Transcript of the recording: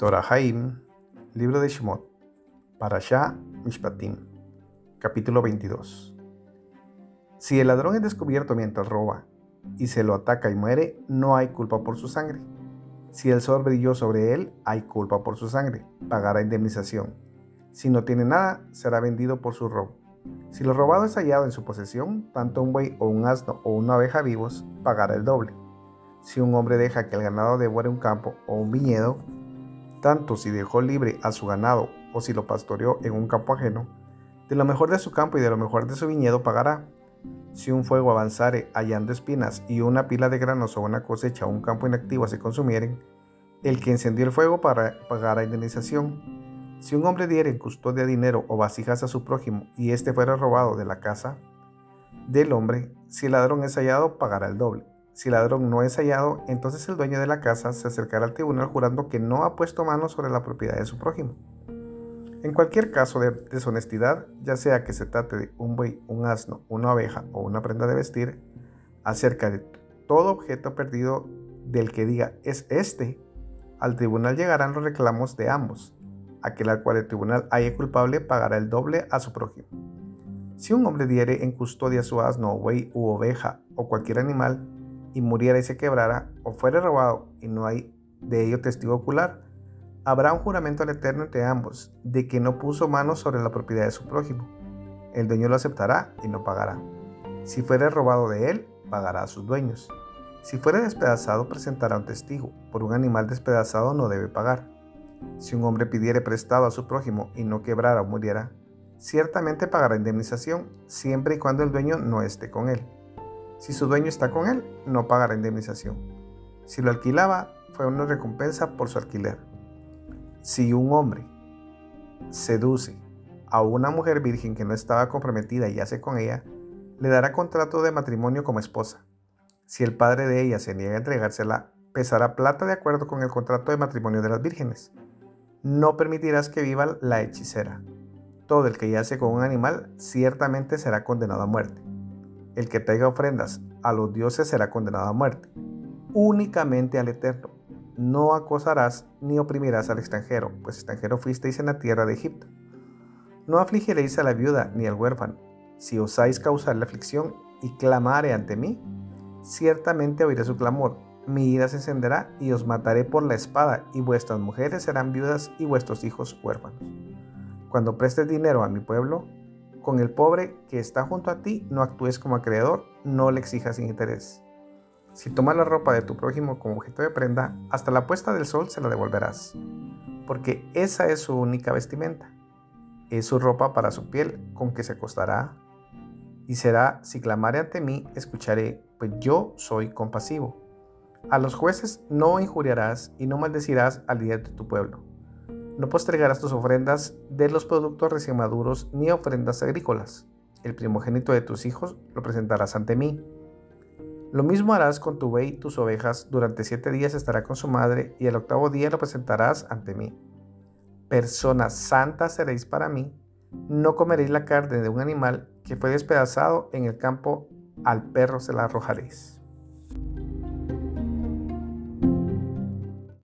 Torah Haim, libro de Shemot, Parashá Mishpatim, capítulo 22. Si el ladrón es descubierto mientras roba y se lo ataca y muere, no hay culpa por su sangre. Si el sol brilló sobre él, hay culpa por su sangre, pagará indemnización. Si no tiene nada, será vendido por su robo. Si lo robado es hallado en su posesión, tanto un buey o un asno o una abeja vivos, pagará el doble. Si un hombre deja que el ganado devore un campo o un viñedo, tanto si dejó libre a su ganado o si lo pastoreó en un campo ajeno, de lo mejor de su campo y de lo mejor de su viñedo pagará. Si un fuego avanzare hallando espinas y una pila de granos o una cosecha o un campo inactivo se consumieren, el que encendió el fuego pagará indemnización. Si un hombre diere en custodia dinero o vasijas a su prójimo y éste fuera robado de la casa del hombre, si el ladrón es hallado, pagará el doble. Si el ladrón no es hallado, entonces el dueño de la casa se acercará al tribunal jurando que no ha puesto mano sobre la propiedad de su prójimo. En cualquier caso de deshonestidad, ya sea que se trate de un buey, un asno, una oveja o una prenda de vestir, acerca de todo objeto perdido del que diga es este, al tribunal llegarán los reclamos de ambos. Aquel al cual el tribunal haya culpable pagará el doble a su prójimo. Si un hombre diere en custodia su asno, buey u oveja o cualquier animal, y muriera y se quebrara, o fuere robado y no hay de ello testigo ocular, habrá un juramento al Eterno entre ambos, de que no puso mano sobre la propiedad de su prójimo. El dueño lo aceptará y no pagará. Si fuere robado de él, pagará a sus dueños. Si fuere despedazado, presentará un testigo. Por un animal despedazado no debe pagar. Si un hombre pidiere prestado a su prójimo y no quebrara o muriera, ciertamente pagará indemnización, siempre y cuando el dueño no esté con él. Si su dueño está con él, no pagará indemnización. Si lo alquilaba, fue una recompensa por su alquiler. Si un hombre seduce a una mujer virgen que no estaba comprometida y yace con ella, le dará contrato de matrimonio como esposa. Si el padre de ella se niega a entregársela, pesará plata de acuerdo con el contrato de matrimonio de las vírgenes. No permitirás que viva la hechicera. Todo el que yace con un animal ciertamente será condenado a muerte. El que traiga ofrendas a los dioses será condenado a muerte. Únicamente al Eterno. No acosarás ni oprimirás al extranjero, pues extranjero fuisteis en la tierra de Egipto. No afligiréis a la viuda ni al huérfano. Si osáis causar la aflicción y clamare ante mí, ciertamente oiré su clamor. Mi ira se encenderá y os mataré por la espada, y vuestras mujeres serán viudas y vuestros hijos huérfanos. Cuando prestes dinero a mi pueblo, con el pobre que está junto a ti, no actúes como acreedor, no le exijas interés. Si tomas la ropa de tu prójimo como objeto de prenda, hasta la puesta del sol se la devolverás, porque esa es su única vestimenta. Es su ropa para su piel con que se acostará. Y será, si clamare ante mí, escucharé, pues yo soy compasivo. A los jueces no injuriarás y no maldecirás al líder de tu pueblo no postergarás tus ofrendas de los productos recién maduros ni ofrendas agrícolas. El primogénito de tus hijos lo presentarás ante mí. Lo mismo harás con tu buey y tus ovejas. Durante siete días estará con su madre y el octavo día lo presentarás ante mí. Personas santas seréis para mí. No comeréis la carne de un animal que fue despedazado en el campo. Al perro se la arrojaréis.